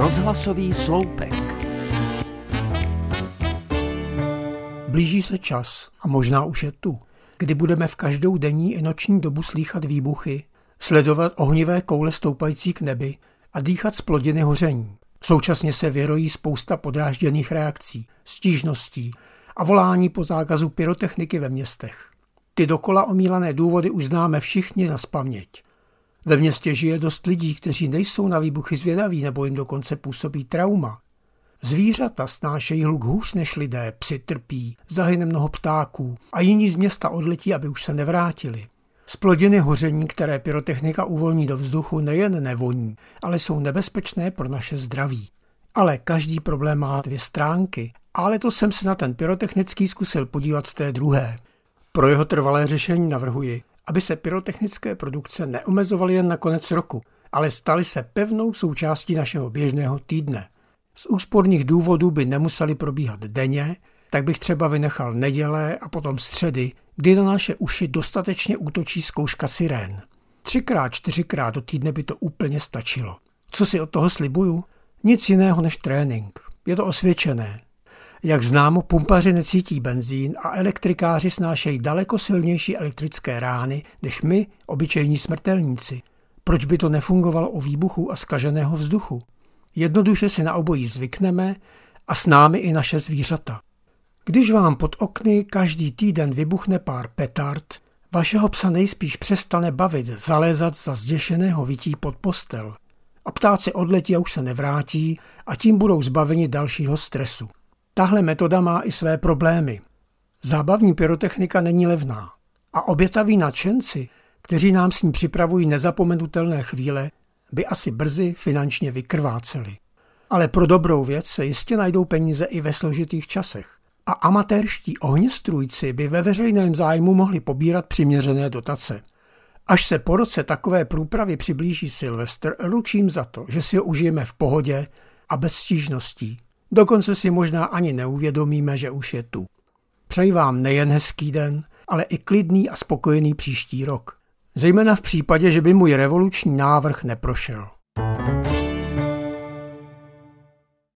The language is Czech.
Rozhlasový sloupek. Blíží se čas, a možná už je tu, kdy budeme v každou denní i noční dobu slýchat výbuchy, sledovat ohnivé koule stoupající k nebi a dýchat z plodiny hoření. Současně se vyrojí spousta podrážděných reakcí, stížností a volání po zákazu pyrotechniky ve městech. Ty dokola omílané důvody už známe všichni na spaměť. Ve městě žije dost lidí, kteří nejsou na výbuchy zvědaví nebo jim dokonce působí trauma. Zvířata snášejí hluk hůř než lidé, psi trpí, zahyne mnoho ptáků a jiní z města odletí, aby už se nevrátili. Splodiny hoření, které pyrotechnika uvolní do vzduchu, nejen nevoní, ale jsou nebezpečné pro naše zdraví. Ale každý problém má dvě stránky, ale to jsem se na ten pyrotechnický zkusil podívat z té druhé. Pro jeho trvalé řešení navrhuji, aby se pyrotechnické produkce neomezovaly jen na konec roku, ale staly se pevnou součástí našeho běžného týdne. Z úsporných důvodů by nemuseli probíhat denně, tak bych třeba vynechal neděle a potom středy, kdy na naše uši dostatečně útočí zkouška sirén. Třikrát, čtyřikrát do týdne by to úplně stačilo. Co si od toho slibuju? Nic jiného než trénink. Je to osvědčené. Jak známo, pumpaři necítí benzín a elektrikáři snášejí daleko silnější elektrické rány než my, obyčejní smrtelníci. Proč by to nefungovalo o výbuchu a skaženého vzduchu? Jednoduše si na obojí zvykneme a s námi i naše zvířata. Když vám pod okny každý týden vybuchne pár petard, vašeho psa nejspíš přestane bavit zalézat za zděšeného vytí pod postel. A ptáci odletí a už se nevrátí a tím budou zbaveni dalšího stresu. Tahle metoda má i své problémy. Zábavní pyrotechnika není levná a obětaví nadšenci, kteří nám s ní připravují nezapomenutelné chvíle, by asi brzy finančně vykrváceli. Ale pro dobrou věc se jistě najdou peníze i ve složitých časech. A amatérští ohněstrujci by ve veřejném zájmu mohli pobírat přiměřené dotace. Až se po roce takové průpravy přiblíží Silvestr, ručím za to, že si ho užijeme v pohodě a bez stížností. Dokonce si možná ani neuvědomíme, že už je tu. Přeji vám nejen hezký den, ale i klidný a spokojený příští rok. Zejména v případě, že by můj revoluční návrh neprošel.